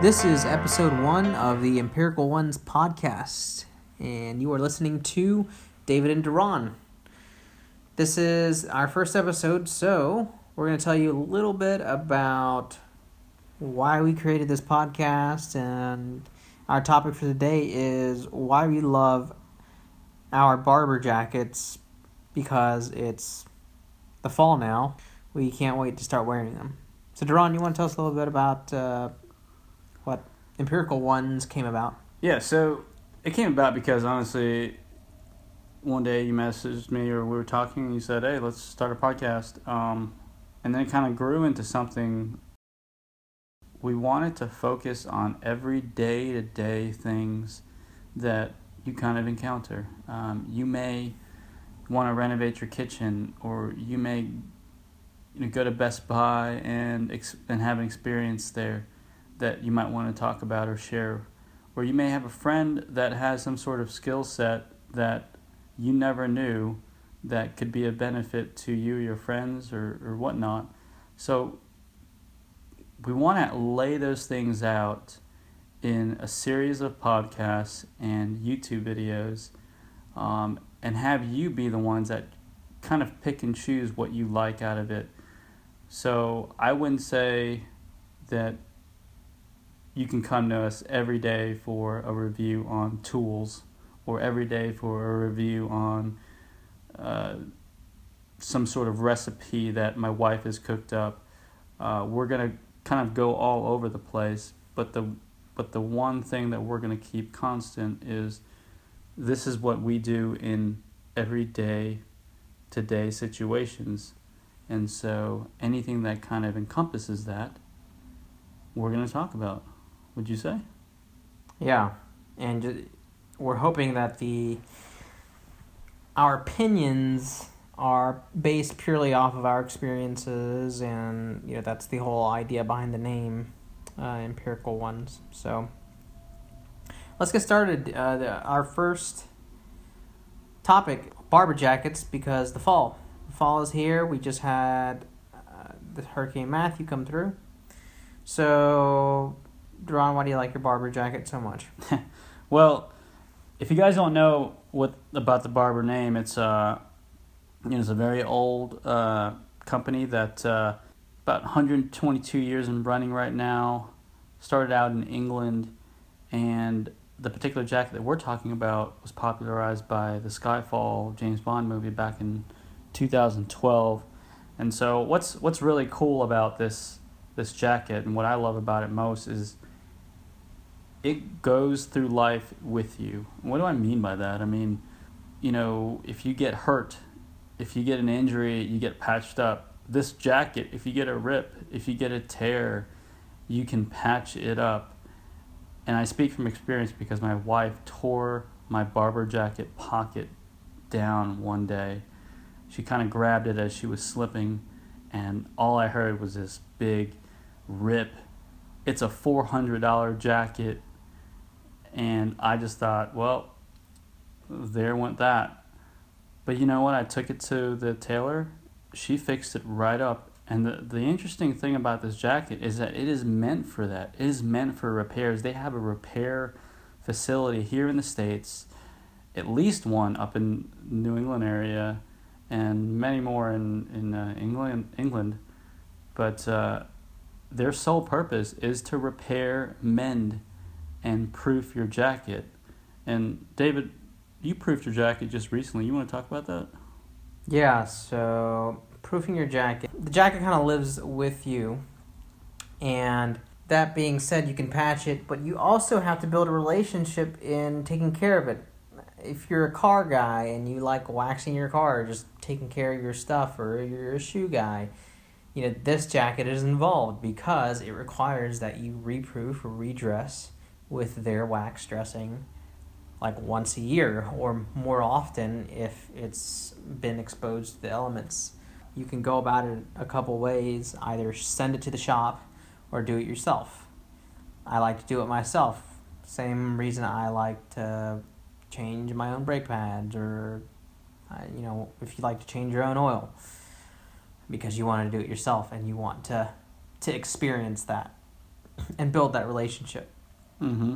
This is episode one of the Empirical Ones podcast, and you are listening to David and Duran. This is our first episode, so we're going to tell you a little bit about why we created this podcast, and our topic for today is why we love our Barbour jackets because it's the fall now. We can't wait to start wearing them. So, Duran, you want to tell us a little bit about uh, Empirical Ones came about? Yeah, so it came about because honestly, one day you messaged me or we were talking and you said, "Hey, let's start a podcast," um, and then it kind of grew into something. We wanted to focus on every day to day things that you kind of encounter. Um, you may want to renovate your kitchen, or you may you know, go to Best Buy and ex- and have an experience there that you might want to talk about or share. Or you may have a friend that has some sort of skill set that you never knew that could be a benefit to you, your friends, or, or whatnot. So we want to lay those things out in a series of podcasts and YouTube videos um, and have you be the ones that kind of pick and choose what you like out of it. So I wouldn't say that you can come to us every day for a review on tools or every day for a review on uh, some sort of recipe that my wife has cooked up. Uh, we're going to kind of go all over the place, but the but the one thing that we're going to keep constant is this is what we do in everyday today situations. And so anything that kind of encompasses that, we're going to talk about would you say? Yeah, and ju- we're hoping that the our opinions are based purely off of our experiences, and you know that's the whole idea behind the name, uh, empirical ones. So let's get started. Uh, the, our first topic: Barbour jackets, because the fall. The fall is here. We just had uh, the Hurricane Matthew come through, so Duran, why do you like your Barbour jacket so much? well, if you guys don't know what about the Barbour name, it's uh, you know, it's a very old uh, company that uh, about 122 years in running right now. Started out in England, and the particular jacket that we're talking about was popularized by the Skyfall James Bond movie back in 2012. And so, what's what's really cool about this this jacket, and what I love about it most is it goes through life with you. What do I mean by that? I mean, you know, if you get hurt, if you get an injury, you get patched up. This jacket, if you get a rip, if you get a tear, you can patch it up. And I speak from experience because my wife tore my Barbour jacket pocket down one day. She kind of grabbed it as she was slipping, and all I heard was this big rip. It's a $400 jacket and I just thought, well, there went that. But you know what? I took it to the tailor. She fixed it right up. And the, the interesting thing about this jacket is that it is meant for that. It is meant for repairs. They have a repair facility here in the States, at least one up in New England area, and many more in, in uh, England. England. But uh, their sole purpose is to repair, mend, and proof your jacket. And David, you proofed your jacket just recently. You want to talk about that? Yeah, so proofing your jacket. The jacket kind of lives with you. And that being said, you can patch it, but you also have to build a relationship in taking care of it. If you're a car guy and you like waxing your car, or just taking care of your stuff, or you're a shoe guy, you know, this jacket is involved because it requires that you reproof or redress with their wax dressing like once a year or more often if it's been exposed to the elements. You can go about it a couple ways either send it to the shop or do it yourself. I like to do it myself. Same reason I like to change my own brake pads or uh, you know if you like to change your own oil because you want to do it yourself and you want to to experience that and build that relationship. Mm-hmm.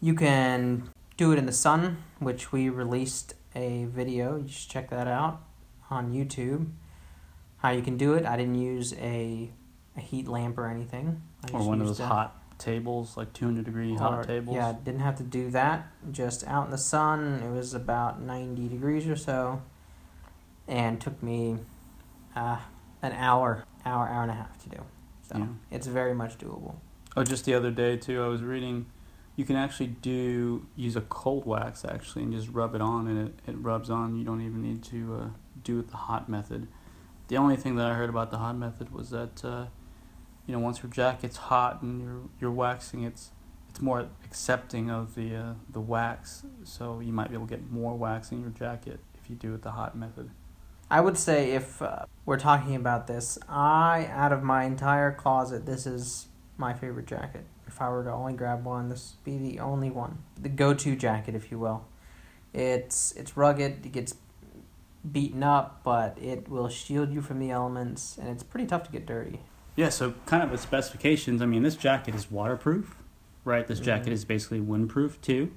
You can do it in the sun, which we released a video. You should check that out on YouTube. How you can do it. I didn't use a, a heat lamp or anything. I Or one of those a- hot tables, like 200 degree hot tables. Yeah, didn't have to do that. Just out in the sun. It was about 90 degrees or so. And took me uh, an hour, hour, hour and a half to do. So Yeah. it's very much doable. Oh, just the other day too, I was reading. You can actually do use a cold wax actually and just rub it on, and it, it rubs on. You don't even need to uh, do it the hot method. The only thing that I heard about the hot method was that uh, you know once your jacket's hot and you're you're waxing, it's it's more accepting of the uh, the wax, so you might be able to get more wax in your jacket if you do it the hot method. I would say if uh, we're talking about this, I, out of my entire closet, this is my favorite jacket. If I were to only grab one, this would be the only one. The go to jacket, if you will. It's, it's rugged, it gets beaten up, but it will shield you from the elements, and it's pretty tough to get dirty. Yeah, so kind of the specifications. I mean, this jacket is waterproof, right? This jacket Mhm. is basically windproof too.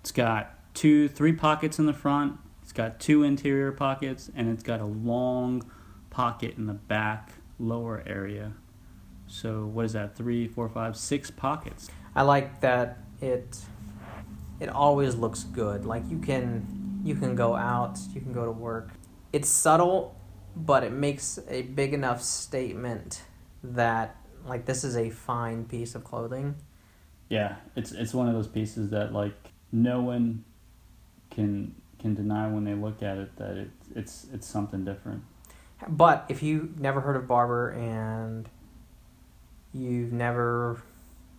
It's got two, three pockets in the front. It's got two interior pockets, and it's got a long pocket in the back lower area. So what is that? Three, four, five, six pockets. I like that it it always looks good. Like you can you can go out, you can go to work. It's subtle, but it makes a big enough statement that like this is a fine piece of clothing. Yeah, it's it's one of those pieces that like no one can can deny when they look at it that it's it's it's something different. But if you never heard of Barbour and you've never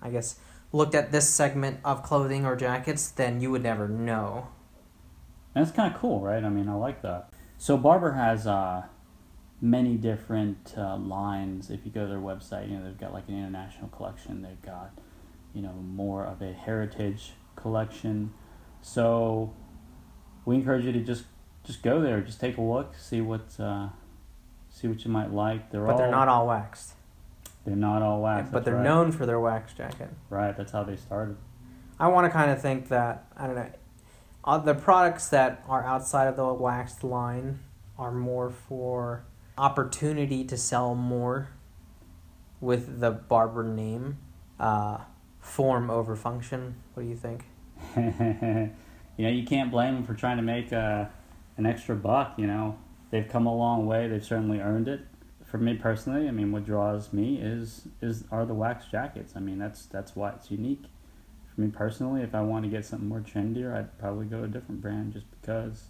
I guess looked at this segment of clothing or jackets, then you would never know. That's kind of cool, right? I mean, I like that. So Barbour has uh, many different uh, lines. If you go to their website, you know they've got like an international collection. They've got, you know, more of a heritage collection. So we encourage you to just just go there, just take a look, see what uh, see what you might like. They're But all they're not all waxed. They're not all wax. but they're right. known for their wax jacket. right. That's how they started. I want to kind of think that I don't know, uh, the products that are outside of the waxed line are more for opportunity to sell more with the Barbour name, uh, form over function. What do you think? you know, you can't blame them for trying to make uh, an extra buck. You know, they've come a long way. They've certainly earned it. For me personally, I mean, what draws me is is are the wax jackets. I mean, that's that's why it's unique. For me personally, if I want to get something more trendier, I'd probably go to a different brand just because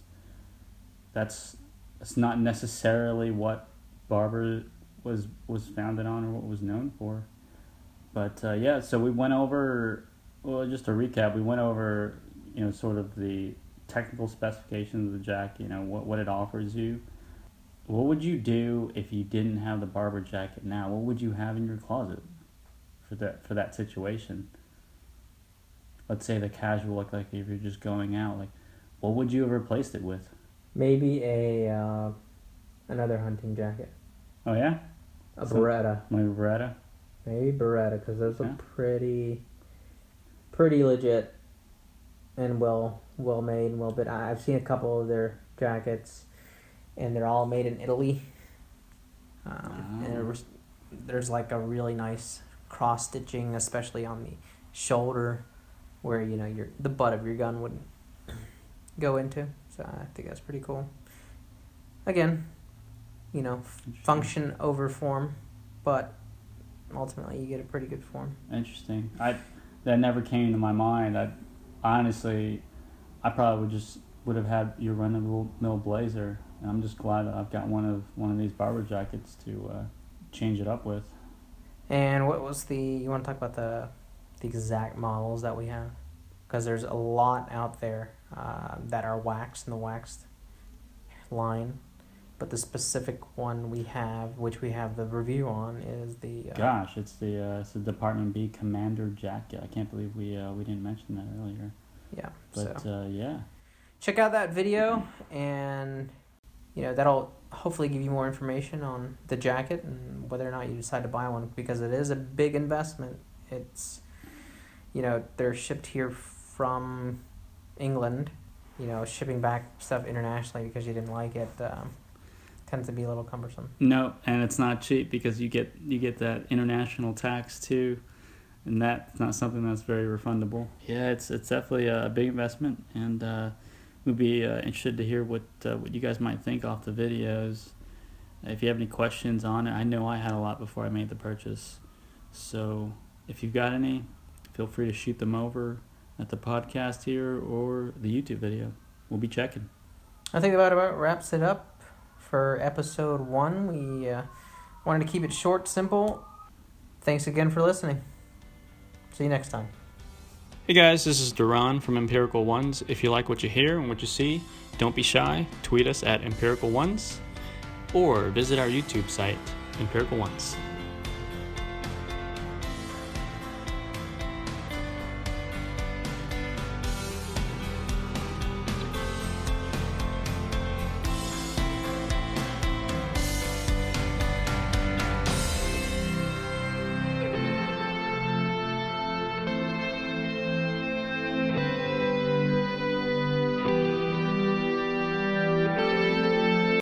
that's it's not necessarily what Barbour was was founded on or what was known for. But uh, yeah, so we went over. Well, just to recap, we went over you know sort of the technical specifications of the jack. You know what what it offers you. What would you do if you didn't have the Barbour jacket now? What would you have in your closet for that for that situation? Let's say the casual look, like if you're just going out, like what would you have replaced it with? Maybe a uh, another hunting jacket, Oh yeah, a So- Beretta. my Beretta. Maybe Beretta because those Yeah. are pretty, pretty legit, and well well made and well bit. I- I've seen a couple of their jackets, and they're all made in Italy. Um, and Oh. was, there's like a really nice cross stitching, especially on the shoulder, where you know your the butt of your gun would go into. So I think that's pretty cool. Again, you know, function over form, but ultimately you get a pretty good form. Interesting. I that never came to my mind. I honestly, I probably would just would have had your run of the mill blazer, and I'm just glad that I've got one of one of these Barbour jackets to uh, change it up with. And what was the? You want to talk about the the exact models that we have? Because there's a lot out there uh, that are waxed in the waxed line, but the specific one we have, which we have the review on, is the. Uh, Gosh, it's the uh, it's the Department B Commander jacket. I can't believe we uh, we didn't mention that earlier. Yeah. But so uh, yeah, check out that video, and you know that'll hopefully give you more information on the jacket and whether or not you decide to buy one because it is a big investment It's, you know, they're shipped here from England. You know, shipping back stuff internationally because you didn't like it um, tends to be a little cumbersome. No, and it's not cheap because you get you get that international tax too, and that's not something that's very refundable. Yeah, it's it's definitely a big investment, and uh, we'd be uh, interested to hear what uh, what you guys might think off the videos. If you have any questions on it, I know I had a lot before I made the purchase, so if you've got any, feel free to shoot them over at the podcast here or the YouTube video. We'll be checking. I think that about wraps it up for episode one. We uh, wanted to keep it short, simple. Thanks again for listening. See you next time. Hey guys, this is Duran from Empirical Ones. If you like what you hear and what you see, don't be shy. Tweet us at Empirical Ones or visit our YouTube site, Empirical Ones.